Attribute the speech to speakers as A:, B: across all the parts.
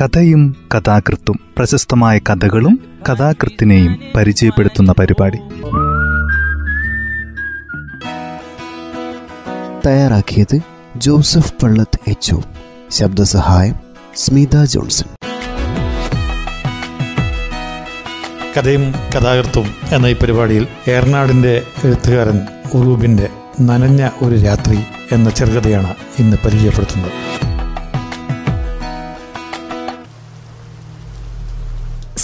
A: കഥയും കഥാകൃത്തും പ്രശസ്തമായ കഥകളും കഥാകൃത്തിനെയും പരിചയപ്പെടുത്തുന്ന പരിപാടി.
B: തയ്യാറാക്കിയത് ജോസഫ് പള്ളത്ത് എച്ച് ശബ്ദസഹായം സ്മിത ജോൺസൺ.
C: കഥയും കഥാകൃത്തും എന്ന ഈ പരിപാടിയിൽ ഏർനാടിന്റെ എഴുത്തുകാരൻ ഉറൂബിന്റെ നനഞ്ഞ ഒരു രാത്രി എന്ന ചെറുകഥയാണ് ഇന്ന് പരിചയപ്പെടുത്തുന്നത്.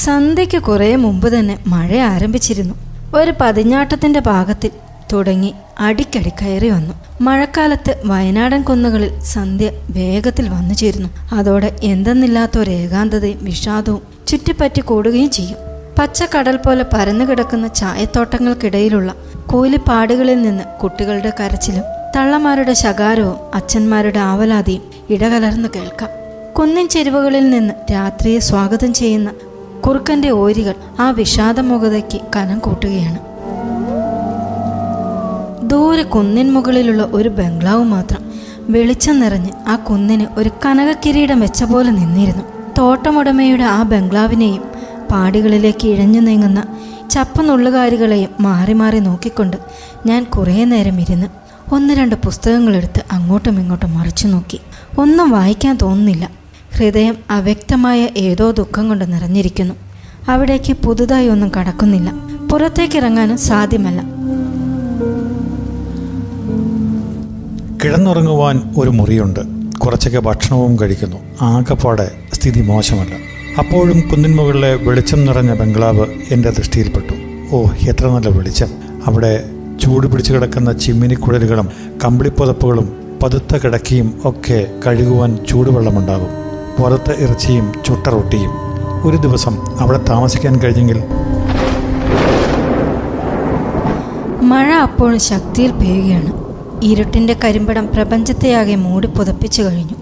D: സന്ധ്യയ്ക്ക് കുറേ മുമ്പ് തന്നെ മഴ ആരംഭിച്ചിരുന്നു. ഒരു പതിഞ്ഞാട്ടത്തിന്റെ ഭാഗത്തിൽ തുടങ്ങി അടിക്കടി കയറി വന്നു. മഴക്കാലത്ത് വയനാടൻ കുന്നുകളിൽ സന്ധ്യ വേഗത്തിൽ വന്നു ചേരുന്നു. അതോടെ എന്തെന്നില്ലാത്ത ഒരു ഏകാന്തതയും വിഷാദവും ചുറ്റിപ്പറ്റി കൂടുകയും ചെയ്യും. പച്ചക്കടൽ പോലെ പരന്നു കിടക്കുന്ന ചായത്തോട്ടങ്ങൾക്കിടയിലുള്ള കൂലിപ്പാടുകളിൽ നിന്ന് കുട്ടികളുടെ കരച്ചിലും തള്ളമാരുടെ ശകാരവും അച്ഛന്മാരുടെ ആവലാതിയും ഇടകലർന്നു കേൾക്കാം. കുന്നിൻ ചെരുവുകളിൽ നിന്ന് രാത്രിയെ സ്വാഗതം ചെയ്യുന്ന കുറുക്കന്റെ ഓരികൾ ആ വിഷാദമുഖതയ്ക്ക് കനം കൂട്ടുകയാണ്. ദൂരെ കുന്നിൻ മുകളിലുള്ള ഒരു ബംഗ്ലാവ് മാത്രം വെളിച്ചം നിറഞ്ഞ് ആ കുന്നിന് ഒരു കനകക്കിരീടം വെച്ച പോലെ നിന്നിരുന്നു. തോട്ടമുടമയുടെ ആ ബംഗ്ലാവിനെയും പാടികളിലേക്ക് ഇഴഞ്ഞു നീങ്ങുന്ന ചപ്പനുള്ളുകാരികളെയും മാറി മാറി നോക്കിക്കൊണ്ട് ഞാൻ കുറേ നേരം ഇരുന്ന് ഒന്ന് രണ്ട് പുസ്തകങ്ങളെടുത്ത് അങ്ങോട്ടും ഇങ്ങോട്ടും മറിച്ചു നോക്കി. ഒന്നും വായിക്കാൻ തോന്നുന്നില്ല. ഹൃദയം അവ്യക്തമായ ഏതോ ദുഃഖം കൊണ്ട് നിറഞ്ഞിരിക്കുന്നു. അവിടേക്ക് പുതുതായി ഒന്നും കടക്കുന്നില്ല. പുറത്തേക്കിറങ്ങാനും സാധ്യമല്ല.
C: കിടന്നുറങ്ങുവാൻ ഒരു മുറിയുണ്ട്. കുറച്ചൊക്കെ ഭക്ഷണവും കഴിക്കുന്നു. ആകെപ്പാടെ സ്ഥിതി മോശമല്ല. അപ്പോഴും കുന്നിൻ മുകളിലെ വെളിച്ചം നിറഞ്ഞ ബംഗ്ലാവ് എന്റെ ദൃഷ്ടിയിൽപ്പെട്ടു. ഓ എത്ര നല്ല വെളിച്ചം. അവിടെ ചൂട് പിടിച്ചു കിടക്കുന്ന ചിമ്മിനിക്കുഴലുകളും കമ്പിളിപ്പുതപ്പുകളും പതുത്ത കിടക്കിയും ഒക്കെ കഴുകുവാൻ ചൂടുവെള്ളമുണ്ടാകും. പുറത്ത് ഇറച്ചിയും ചുട്ട റൊട്ടിയും ഒരു ദിവസം അവിടെ താമസിക്കാൻ കഴിഞ്ഞെങ്കിൽ
D: മഴ അപ്പോഴും ശക്തിയിൽ പെയ്യുകയാണ്. ഇരുട്ടിന്റെ കരിമ്പടം പ്രപഞ്ചത്തെയാകെ മൂടി പുതപ്പിച്ചു കഴിഞ്ഞു.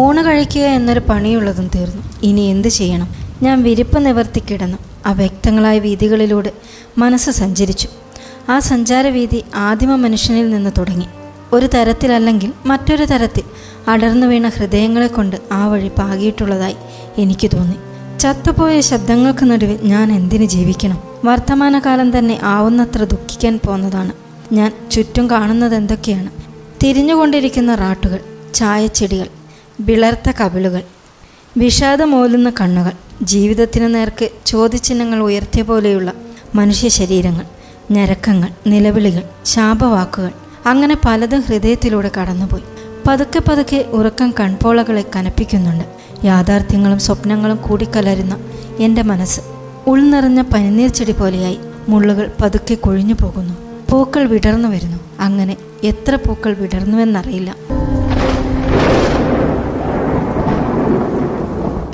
D: ഊണ് കഴിക്കുക എന്നൊരു പണിയുള്ളതും തീർന്നു. ഇനി എന്ത് ചെയ്യണം? ഞാൻ വിരിപ്പ് നിവർത്തി കിടന്നു. അവ്യക്തങ്ങളായ വീതികളിലൂടെ മനസ്സ് സഞ്ചരിച്ചു. ആ സഞ്ചാരവീതി ആദിമ മനുഷ്യനിൽ നിന്ന് തുടങ്ങി. ഒരു തരത്തിലല്ലെങ്കിൽ മറ്റൊരു തരത്തിൽ അടർന്നു വീണ ഹൃദയങ്ങളെ കൊണ്ട് ആ വഴി പാകിയിട്ടുള്ളതായി എനിക്ക് തോന്നി. ചത്തുപോയ ശബ്ദങ്ങൾക്ക് നടുവിൽ ഞാൻ എന്തിനു ജീവിക്കണം? വർത്തമാനകാലം തന്നെ ആവുന്നത്ര ദുഃഖിക്കാൻ പോന്നതാണ്. ഞാൻ ചുറ്റും കാണുന്നത് എന്തൊക്കെയാണ്? തിരിഞ്ഞുകൊണ്ടിരിക്കുന്ന റാട്ടുകൾ ചായച്ചെടികൾ വിളർത്ത കവിളുകൾ വിഷാദമോലുന്ന കണ്ണുകൾ ജീവിതത്തിന് നേർക്ക് ചോദ്യചിഹ്നങ്ങൾ ഉയർത്തിയ പോലെയുള്ള മനുഷ്യ ശരീരങ്ങൾ ഞരക്കങ്ങൾ നിലവിളികൾ ശാപവാക്കുകൾ അങ്ങനെ പലതും ഹൃദയത്തിലൂടെ കടന്നുപോയി. പതുക്കെ പതുക്കെ ഉറക്കം കൺപോളകളെ കനപ്പിക്കുന്നുണ്ട്. യാഥാർത്ഥ്യങ്ങളും സ്വപ്നങ്ങളും കൂടിക്കലരുന്ന എന്റെ മനസ്സ് ഉൾനിറഞ്ഞ പനിനീർ ചെടി പോലെയായി മുള്ളുകൾ പതുക്കെ കൊഴിഞ്ഞു പോകുന്നു. പൂക്കൾ വിടർന്നു വരുന്നു. അങ്ങനെ എത്ര പൂക്കൾ വിടർന്നുവെന്നറിയില്ല.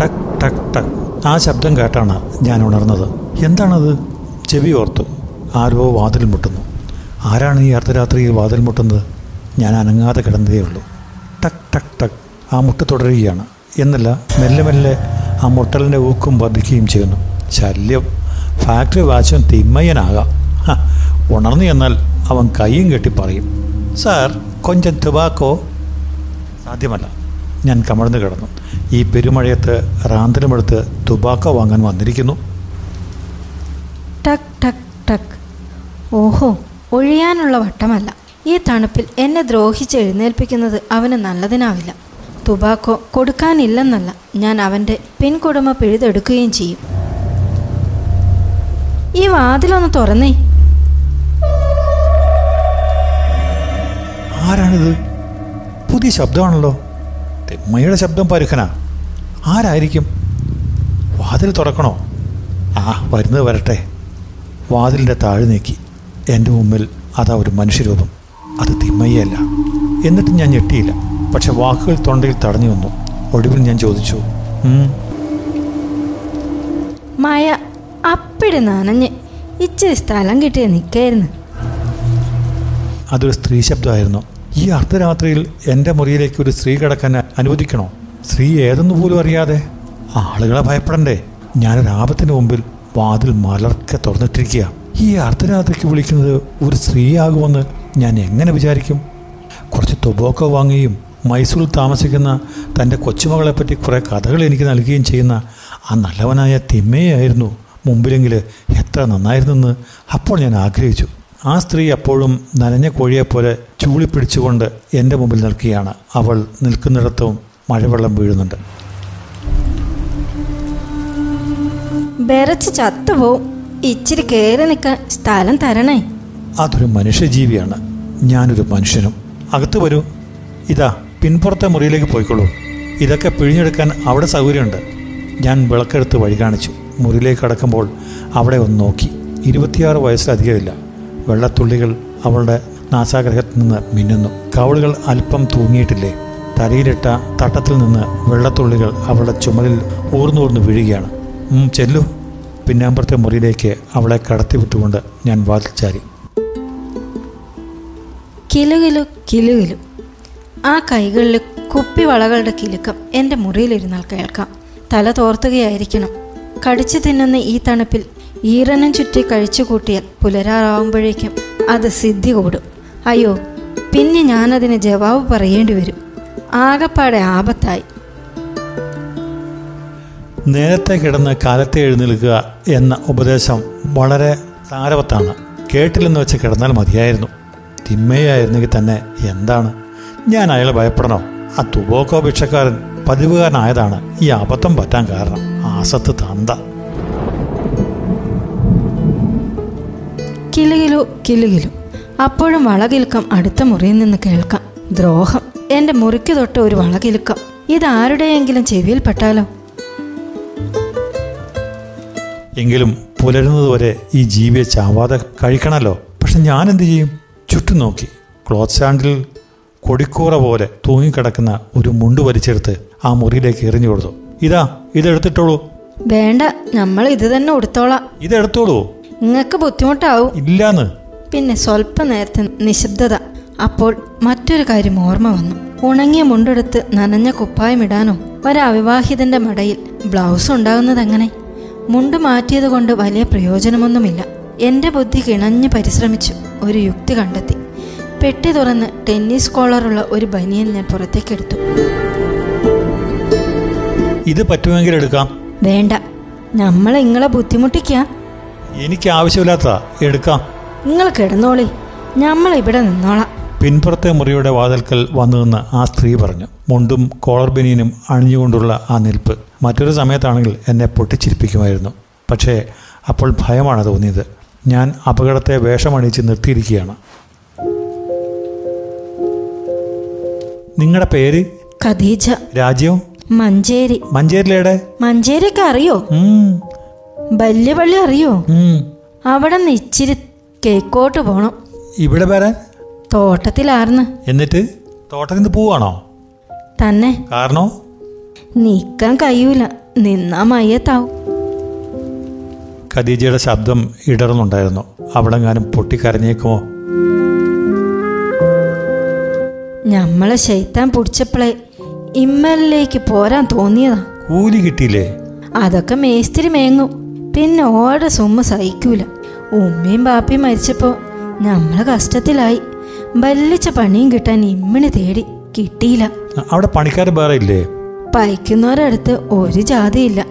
C: ടക് ടക് ടക്. ആ ശബ്ദം കേട്ടാണ് ഞാൻ ഉണർന്നത്. എന്താണത്? ചെവി ഓർത്തു. ആരോ വാതിൽ മുട്ടുന്നു. ആരാണ് ഈ അർദ്ധരാത്രിയിൽ വാതിൽ മുട്ടുന്നത്? ഞാൻ അനങ്ങാതെ കിടന്നതേ ഉള്ളൂ. ടക് ടക് ടക് ആ മുട്ട് തുടരുകയാണ്. എന്നല്ല മെല്ലെ മെല്ലെ ആ മുട്ടലിന്റെ ഊക്കും വർദ്ധിക്കുകയും ചെയ്യുന്നു. ശല്യം. ഫാക്ടറി വാച്ചും തിമ്മയ്യനാകാം ഉണർന്നു എന്നാൽ അവൻ കൈയും കെട്ടി പറയും സാർ കൊഞ്ചം തുബാക്കോ സാധ്യമല്ല. ഞാൻ കമഴ്ന്നു കിടന്നു. ഈ പെരുമഴയത്ത് റാന്തലുമെടുത്ത് തുബാക്കോ വാങ്ങാൻ വന്നിരിക്കുന്നു.
D: ടക് ടക് ടക്. ഓഹോ ഒഴിയാനുള്ള വട്ടമല്ല. ഈ തണുപ്പിൽ എന്നെ ദ്രോഹിച്ച് എഴുന്നേൽപ്പിക്കുന്നത് അവന് നല്ലതിനാവില്ല. തുബാക്കോ കൊടുക്കാനില്ലെന്നല്ല ഞാൻ അവന്റെ പിൻകുടുമ പിഴുതെടുക്കുകയും ചെയ്യും. ഈ വാതിലൊന്ന് തുറന്നേ.
C: ആരാണിത്? പുതിയ ശബ്ദമാണല്ലോ. തെമ്മയുടെ ശബ്ദം പരുക്കനാ. ആരായിരിക്കും? വാതിൽ തുറക്കണോ? ആ വരുന്നത് വരട്ടെ. വാതിലിന്റെ താഴെ നീക്കി. എന്റെ മുമ്പിൽ അതാ ഒരു മനുഷ്യരൂപം. അത് തിമ്മയ്യല്ല എന്നിട്ട് ഞാൻ ഞെട്ടിയില്ല. പക്ഷെ വാക്കുകൾ തൊണ്ടയിൽ തടഞ്ഞു വന്നു ഒടുവിൽ ഞാൻ ചോദിച്ചു
D: മായ അപ്പിടി നനഞ്ഞ് ഇച്ചിരി സ്ഥലം കിട്ടിയ നിൽക്കായിരുന്നു.
C: അതൊരു സ്ത്രീ ശബ്ദമായിരുന്നു. ഈ അർദ്ധരാത്രിയിൽ എന്റെ മുറിയിലേക്ക് ഒരു സ്ത്രീ കിടക്കാൻ അനുവദിക്കണോ? സ്ത്രീ ഏതെന്ന് പോലും അറിയാതെ. ആളുകളെ ഭയപ്പെടണ്ടേ. ഞാനൊരാപത്തിന് മുമ്പിൽ വാതിൽ മലർക്കെ തുറന്നിട്ടിരിക്കുക ഈ അർദ്ധരാത്രിക്ക് വിളിക്കുന്നത് ഒരു സ്ത്രീയാകുമെന്ന് ഞാൻ എങ്ങനെ വിചാരിക്കും? കുറച്ച് തുബോക്ക വാങ്ങുകയും മൈസൂരിൽ താമസിക്കുന്ന തന്റെ കൊച്ചുമകളെപ്പറ്റി കുറേ കഥകൾ എനിക്ക് നൽകുകയും ചെയ്യുന്ന ആ നല്ലവനായ തിമ്മയായിരുന്നു മുമ്പിലെങ്കിൽ എത്ര നന്നായിരുന്നെന്ന് അപ്പോൾ ഞാൻ ആഗ്രഹിച്ചു. ആ സ്ത്രീ അപ്പോഴും നനഞ്ഞ കോഴിയെപ്പോലെ ചൂളി പിടിച്ചുകൊണ്ട് എന്റെ മുമ്പിൽ നിൽക്കുകയാണ്. അവൾ നിൽക്കുന്നിടത്തും മഴവെള്ളം വീഴുന്നുണ്ട്.
D: ബെറച്ച് ചത്തുപോവും. ഇച്ചിരി കയറി നിൽക്കാൻ സ്ഥലം തരണേ.
C: അതൊരു മനുഷ്യജീവിയാണ്. ഞാനൊരു മനുഷ്യനും. അകത്ത് വരൂ. ഇതാ പിൻപുറത്തെ മുറിയിലേക്ക് പോയിക്കോളൂ ഇതൊക്കെ പിഴിഞ്ഞെടുക്കാൻ അവിടെ സൗകര്യമുണ്ട്. ഞാൻ വിളക്കെടുത്ത് വഴി കാണിച്ചു. മുറിയിലേക്ക് കടക്കുമ്പോൾ അവിടെ ഒന്ന് നോക്കി. ഇരുപത്തിയാറ് വയസ്സിലധികമില്ല. വെള്ളത്തുള്ളികൾ അവളുടെ നാസാഗ്രഹത്തിൽ നിന്ന് മിന്നുന്നു. കവളുകൾ അല്പം തൂങ്ങിയിട്ടില്ലേ? തലയിലിട്ട തട്ടത്തിൽ നിന്ന് വെള്ളത്തുള്ളികൾ അവളുടെ ചുമലിൽ ഊർന്നൂർന്ന് വീഴുകയാണ്. ചെല്ലു. പിന്നാമ്പുറത്തെ മുറിയിലേക്ക് അവളെ കടത്തിവിട്ടുകൊണ്ട് ഞാൻ വാതിൽ ചാരി.
D: കിലുകിലു കിലുകിലു ആ കൈകളിൽ കുപ്പിവളകളുടെ കിലുക്കം എന്റെ മുറിയിലിരുന്നാൽ കേൾക്കാം. തല തോർത്തുകയായിരിക്കണം. കടിച്ചു തിന്നുന്ന ഈ തണുപ്പിൽ ഈറനം ചുറ്റി കഴിച്ചു കൂട്ടിയാൽ പുലരാറാവുമ്പോഴേക്കും അത് സിദ്ധി കൂടും. അയ്യോ പിന്നെ ഞാനതിന് ജവാബ് പറയേണ്ടി വരും. ആകപ്പാടെ ആപത്തായി.
C: നേരത്തെ കിടന്ന് കാലത്തെ എഴുന്നേൽക്കുക എന്ന ഉപദേശം വളരെ സാരവത്താണ്. കേട്ടില്ലെന്ന് വെച്ച് കിടന്നാൽ മതിയായിരുന്നു. തിമ്മയായിരുന്നെങ്കിൽ തന്നെ എന്താണ്? ഞാൻ അയാളെ ഭയപ്പെടണോ? ആ തുബോക്കോ ഭിക്ഷക്കാരൻ പതിവുകാരനായതാണ്. ഈ അബദ്ധം പറ്റാൻ കാരണം. ആസത്ത് തന്ത.
D: കിലുകിലു കിലുകിലു അപ്പോഴും വളകിലുക്കം അടുത്ത മുറിയിൽ നിന്ന് കേൾക്കാം. ദ്രോഹം. എന്റെ മുറിക്ക് തൊട്ട് ഒരു വളകിലുക്കം ഇതാരുടെയെങ്കിലും ചെവിയിൽ പെട്ടാലോ?
C: എങ്കിലും പുലരുന്നതുവരെ ഈ ജീവിയെ ചാവാതെ കഴിക്കണമല്ലോ പക്ഷെ ഞാൻ എന്ത് ചെയ്യും? ചുറ്റും നോക്കി. ക്ലോത്ത് സ്റ്റാൻഡിൽ കൊടിക്കൂറ പോലെ തൂങ്ങിക്കിടക്കുന്ന ഒരു മുണ്ട് വലിച്ചെടുത്ത് ആ മുറിയിലേക്ക് എറിഞ്ഞു കൊടുത്തു. ഇതാ ഇതെടുത്തിട്ടോളൂ.
D: വേണ്ട നമ്മൾ ഇത് തന്നെ ഉടുത്തോളാം.
C: ഇതെടുത്തോളൂ.
D: നിങ്ങൾക്ക് ബുദ്ധിമുട്ടാവും.
C: ഇല്ലാന്ന്.
D: പിന്നെ സ്വല്പ നേരത്തെ നിശബ്ദത. അപ്പോൾ മറ്റൊരു കാര്യം ഓർമ്മ വന്നു. ഉണങ്ങിയ മുണ്ടെടുത്ത് നനഞ്ഞ കുപ്പായം ഇടാനോ? ഒരവിവാഹിതന്റെ മടയിൽ ബ്ലൗസ് ഉണ്ടാകുന്നത് എങ്ങനെ? മുണ്ട് മാറ്റിയത് കൊണ്ട് വലിയ പ്രയോജനമൊന്നുമില്ല. എന്റെ ബുദ്ധി കിണഞ്ഞ് പരിശ്രമിച്ചു ഒരു യുക്തി കണ്ടെത്തി. പെട്ടി തുറന്ന് ടെന്നീസ് കോളറുള്ള ഒരു ബനിയൻ ഞാൻ പുറത്തേക്കെടുത്തു.
C: ഇത് പറ്റുമെങ്കിൽ എടുക്കാം.
D: വേണ്ട. നമ്മൾ ഇങ്ങളെ ബുദ്ധിമുട്ടിക്ക.
C: എനിക്ക് ആവശ്യമില്ലാത്ത എടുക്കാം.
D: നിങ്ങൾ കിടന്നോളി. നമ്മൾ ഇവിടെ നിന്നോളാം.
C: പിൻപുറത്തെ മുറിയുടെ വാതിൽക്കൽ വന്നുനിന്ന് ആ സ്ത്രീ പറഞ്ഞു മുണ്ടും കോളർ ബനിയനും അണിഞ്ഞുകൊണ്ടുള്ള ആ നിൽപ്പ് മറ്റൊരു സമയത്താണെങ്കിൽ എന്നെ പൊട്ടിച്ചിരിപ്പിക്കുമായിരുന്നു. പക്ഷേ അപ്പോൾ ഭയമാണ് തോന്നിയത്. ഞാൻ അപകടത്തെ വേഷമണിയിച്ച് നിർത്തിയിരിക്കുകയാണ്. നിങ്ങളുടെ പേര്?
D: ഖദീജ.
C: രാജ്യം?
D: മഞ്ചേരി.
C: മഞ്ചേരിലേടെ?
D: മഞ്ചേരിയൊക്കെ അറിയോ?
C: വല്യ
D: വലിയ പള്ളി അറിയോ. അവിടെ നിന്ന് ഇച്ചിരി കേക്കോട്ട് പോണം.
C: ഇവിടെ വരാൻ?
D: തോട്ടത്തിലാർന്ന്.
C: എന്നിട്ട് തോട്ടത്തിൽ നിന്ന് പോവാണോ?
D: തന്നെ.
C: കാരണോ?
D: നീക്കാൻ കഴിയൂല. നിന്നാ മയ്യത്താവും.
C: ഖദീജയുടെ ശബ്ദം ഇടറുന്നുണ്ടായിരുന്നു അവിടെങ്ങാനും പൊട്ടിക്കരഞ്ഞേക്കുമോ?
D: ഞമ്മളെ ശൈത്താൻ പിടിച്ചപ്പോളെ ഇമ്മലിലേക്ക് പോരാൻ തോന്നിയതാ.
C: കൂലി കിട്ടിയില്ലേ?
D: അതൊക്കെ മേസ്തിരി മേങ്ങും പിന്നെ ഓടെ സുമ്മ സഹിക്കൂല. ഉമ്മയും ബാപ്പയും മരിച്ചപ്പോ ഞമ്മളെ കഷ്ടത്തിലായി. ബല്ലിച്ച പണിയും കിട്ടാൻ ഇമ്മിണി തേടി കിട്ടിയില്ല.
C: അവിടെ പണിക്കാർ വേറെ ഇല്ലേ?
D: പൈക്കുന്നവരടുത്ത് ഒരു ജാതിയില്ല.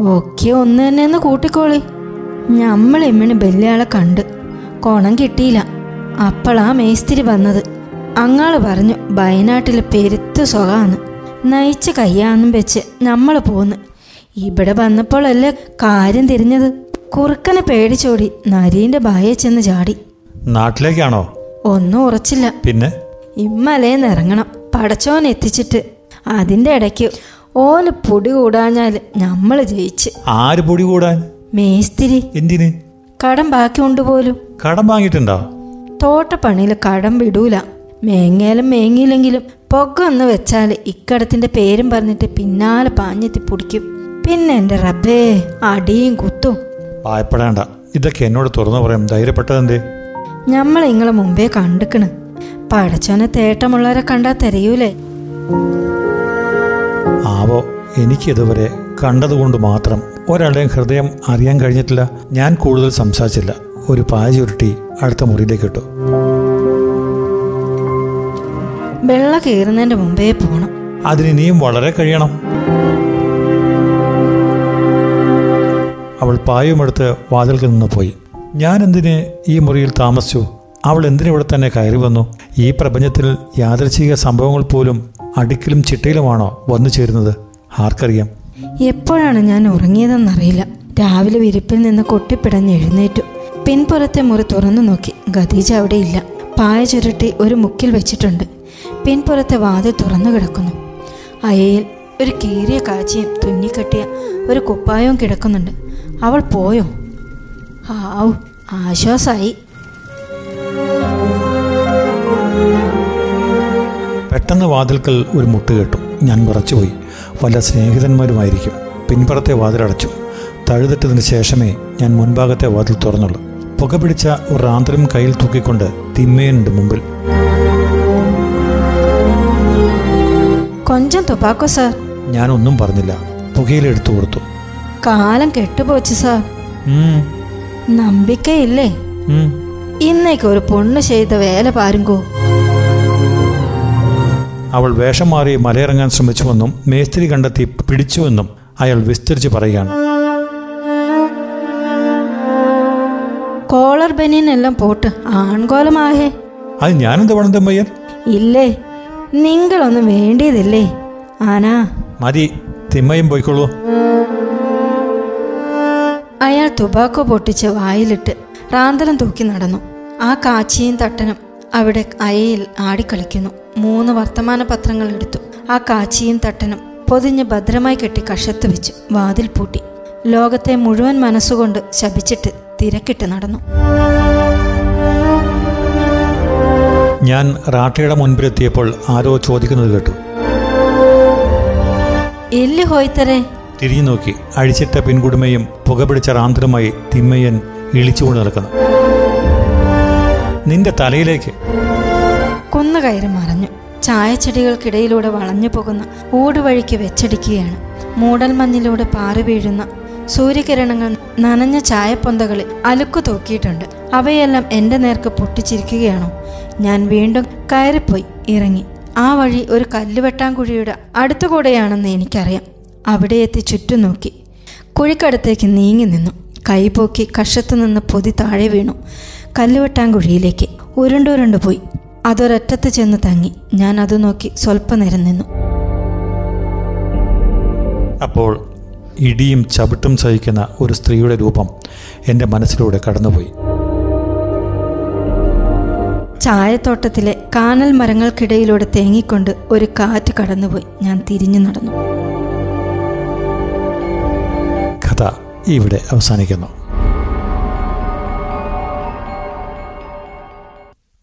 D: ഒക്കെ ഒന്ന് തന്നെയെന്ന് കൂട്ടിക്കോളി. നമ്മൾ ഇമ്മിണി ബല്യാളെ കണ്ട് കോണം കിട്ടിയില്ല. അപ്പോളാ മേസ്തിരി വന്നത്. അങ്ങാൾ പറഞ്ഞു വയനാട്ടിലെ പെരുത്ത് സുഖാന്ന് നയിച്ച കയ്യാന്നും വെച്ച് നമ്മൾ പോന്ന്. ഇവിടെ വന്നപ്പോഴല്ലേ കാര്യം തിരിഞ്ഞത്? കുറുക്കനെ പേടിച്ചോടി നരീന്റെ ഭായ ചെന്ന് ചാടി.
C: നാട്ടിലേക്കാണോ?
D: ഒന്നും ഉറച്ചില്ല.
C: പിന്നെ?
D: ഇമ്മലേന്ന് ഇറങ്ങണം. പടച്ചോൻ എത്തിച്ചിട്ട്. അതിന്റെ ഇടയ്ക്ക് ഓന് പൊടി കൂടാഞ്ഞാൽ നമ്മൾ ജയിച്ച്.
C: ആര് പൊടി കൂടാൻ?
D: മേസ്തിരി.
C: എന്തിന്?
D: കടം ബാക്കി ഉണ്ട് പോലും.
C: കടം വാങ്ങിയിട്ടുണ്ടോ?
D: തോട്ടപ്പണിയിൽ കടം വിടൂല. മേങ്ങയാലും മേങ്ങിയില്ലെങ്കിലും പൊക ഒന്ന് വെച്ചാൽ ഇക്കടത്തിന്റെ പേരും പറഞ്ഞിട്ട് പിന്നാലെ പാഞ്ഞെത്തി പിടിക്കും. പിന്നെ എന്റെ റബ്ബേ അടിയും കുത്തും.
C: ഭയപ്പെടേണ്ട ഇതൊക്കെ എന്നോട് തുറന്നു പറയാം. ധൈര്യപ്പെട്ടതെന്തേ?
D: ഞമ്മളെ ഇങ്ങളെ മുമ്പേ കണ്ടിക്കണ്. പടച്ചോനെ തേട്ടമുള്ളവരെ കണ്ടാ തെരയൂലേ?
C: ആവോ എനിക്കിതുവരെ കണ്ടതുകൊണ്ട് മാത്രം ഒരാളുടെയും ഹൃദയം അറിയാൻ കഴിഞ്ഞിട്ടില്ല. ഞാൻ കൂടുതൽ സംസാരിച്ചില്ല. ഒരു പായ ചുരുട്ടി അടുത്ത മുറിയിലേക്ക് ഇട്ടു.
D: വെള്ള കയറുന്നതിന്റെ മുമ്പേ പോണം.
C: അതിനിനിയും വളരെ കഴിയണം. അവൾ പായുമെടുത്ത് വാതിൽക്കിൽ നിന്ന് പോയി. ഞാൻ എന്തിനെ ഈ മുറിയിൽ താമസിച്ചു? അവൾ എന്തിനിവിടെ തന്നെ കയറി വന്നു? ഈ പ്രപഞ്ചത്തിൽ യാദൃച്ഛിക സംഭവങ്ങൾ പോലും അടുക്കിലും ചിട്ടയിലുമാണോ വന്നു ചേരുന്നത്? ആർക്കറിയാം.
D: എപ്പോഴാണ് ഞാൻ ഉറങ്ങിയതെന്നറിയില്ല. രാവിലെ വിരിപ്പിൽ നിന്ന് കൊട്ടിപ്പിടഞ്ഞ് എഴുന്നേറ്റു. പിൻപുറത്തെ മുറി തുറന്നു നോക്കി. ഖദീജ അവിടെ ഇല്ല. പായ ചുരുട്ടി ഒരു മുക്കിൽ വെച്ചിട്ടുണ്ട്. പിൻപുറത്തെ വാതിൽ തുറന്നു കിടക്കുന്നു. അയയിൽ ഒരു കീറിയ കാച്ചിയും തുന്നിക്കെട്ടിയ ഒരു കുപ്പായവും കിടക്കുന്നുണ്ട്. അവൾ പോയോ? ആവു ആശ്വാസായി
C: പെട്ടെന്ന് വാതിൽക്കൽ ഒരു മുട്ട് കേട്ടു. ഞാൻ വിറച്ചുപോയി. വല്ല സ്നേഹിതന്മാരുമായിരിക്കും. പിൻപുറത്തെ വാതിലടച്ചു. തഴുതിട്ടതിന് ശേഷമേ ഞാൻ മുൻഭാഗത്തെ വാതിൽ തുറന്നുള്ളൂ. പുക പിടിച്ച ഒരു ആന്തരം കയ്യിൽ തൂക്കിക്കൊണ്ട് തിമ്മയുണ്ട് മുമ്പിൽ.
D: കൊഞ്ചം തുപ്പാക്കോ സാർ?
C: ഞാനൊന്നും പറഞ്ഞില്ല. പുകയിലെടുത്തു കൊടുത്തു.
D: കാലം കെട്ടുപോച്ചു സാർ. നമ്പിക്കയില്ലേ. ഇന്നേക്ക് ഒരു പൊണ്ണ് ചെയ്ത വേല പാരുങ്കോ?
C: അവൾ വേഷം മാറി മലയിറങ്ങാൻ ശ്രമിച്ചുവെന്നും മേസ്ത്രി കണ്ടെത്തി പിടിച്ചുവെന്നും അയാൾ വിസ്തരിച്ച് പറയുകയാണ്.
D: കോളർ ബനിയനെല്ലാം പോട്ട് ആൺകോലമാഹേ
C: അത് ഞാനെന്ത് തെമ്മയ്യൻ
D: ഇല്ലേ നിങ്ങളൊന്നും വേണ്ടിയതില്ലേ? ആനാ.
C: മതി തിമ്മയും പോയിക്കോളൂ.
D: അയാൾ തുബാക്കോ പൊട്ടിച്ച് വായിലിട്ട് റാന്തലം തൂക്കി നടന്നു. ആ കാച്ചിയും തട്ടനും അവിടെ അയയിൽ ആടിക്കളിക്കുന്നു. മൂന്ന് വർത്തമാന പത്രങ്ങൾ എടുത്തു. ആ കാച്ചിയും തട്ടനും പൊതിഞ്ഞ് ഭദ്രമായി കെട്ടി കഷത്ത് വെച്ചു. വാതിൽ പൂട്ടി. ലോകത്തെ മുഴുവൻ മനസ്സുകൊണ്ട് ശപിച്ചിട്ട് തിരക്കിട്ട് നടന്നു.
C: ഞാൻ റാട്ടയുടെ മുൻപിലെത്തിയപ്പോൾ ആരോ ചോദിക്കുന്നത് കേട്ടു.
D: എല്ല് ഹോയ്ത്തരേ
C: തിരിഞ്ഞു നോക്കി അഴിച്ചിട്ട പിൻകുടുമയും പുകപിടിച്ച റാന്തലുമായി തിമ്മയ്യൻ ഇളിച്ചുകൊണ്ട് നടക്കുന്നു. നിന്റെ തലയിലേക്ക്
D: കുന്നുകയറി മറഞ്ഞു. ചായച്ചെടികൾക്കിടയിലൂടെ വളഞ്ഞു പോകുന്ന ഊടുവഴിക്ക് വെച്ചടിക്കുകയാണ്. മൂടൽ മഞ്ഞിലൂടെ പാറി വീഴുന്ന സൂര്യകിരണങ്ങൾ നനഞ്ഞ ചായപ്പൊന്തകളിൽ അലുക്കു തൂക്കിയിട്ടുണ്ട്. അവയെല്ലാം എന്റെ നേർക്ക് പൊട്ടിച്ചിരിക്കുകയാണോ? ഞാൻ വീണ്ടും കയറിപ്പോയി ഇറങ്ങി. ആ വഴി ഒരു കല്ലുവെട്ടാൻകുഴിയുടെ അടുത്തുകൂടെയാണെന്ന് എനിക്കറിയാം. അവിടെ എത്തി ചുറ്റും നോക്കി. കുഴിക്കടുത്തേക്ക് നീങ്ങി നിന്നു. കൈപോക്കി കഷത്തു നിന്ന് പൊതി താഴെ വീണു. കല്ലുവെട്ടാങ്കുഴിയിലേക്ക് ഉരുണ്ടുരുണ്ടു പോയി. അതൊരറ്റത്ത് ചെന്ന് തങ്ങി. ഞാൻ അത് നോക്കി സ്വല്പനേരം നിന്നു.
C: അപ്പോൾ ഇടിയും ചവിട്ടും സഹിക്കുന്ന ഒരു സ്ത്രീയുടെ രൂപം എന്റെ മനസ്സിലൂടെ കടന്നുപോയി.
D: ചായത്തോട്ടത്തിലെ കാനൽ മരങ്ങൾക്കിടയിലൂടെ തേങ്ങിക്കൊണ്ട് ഒരു കാറ്റ് കടന്നുപോയി. ഞാൻ തിരിഞ്ഞു നടന്നു.
C: ഇവിടെ അവസാനിക്കുന്നു.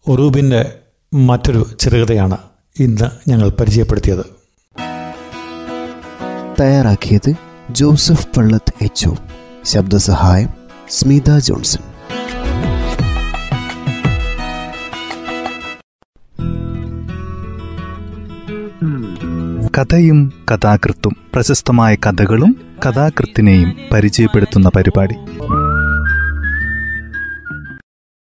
C: ഒറൂബിന്റെ മറ്റൊരു ചെറുകഥയാണ് ഇന്ന് ഞങ്ങൾ പരിചയപ്പെടുത്തിയത്.
B: തയ്യാറാക്കിയത് ജോസഫ് പള്ളത്ത് എച്ച് ശബ്ദസഹായം സ്മിത ജോൺസൺ.
A: കഥയും കഥാകൃത്തും പ്രശസ്തമായ കഥകളും കഥാകൃത്തിനെയും പരിചയപ്പെടുത്തുന്ന പരിപാടി.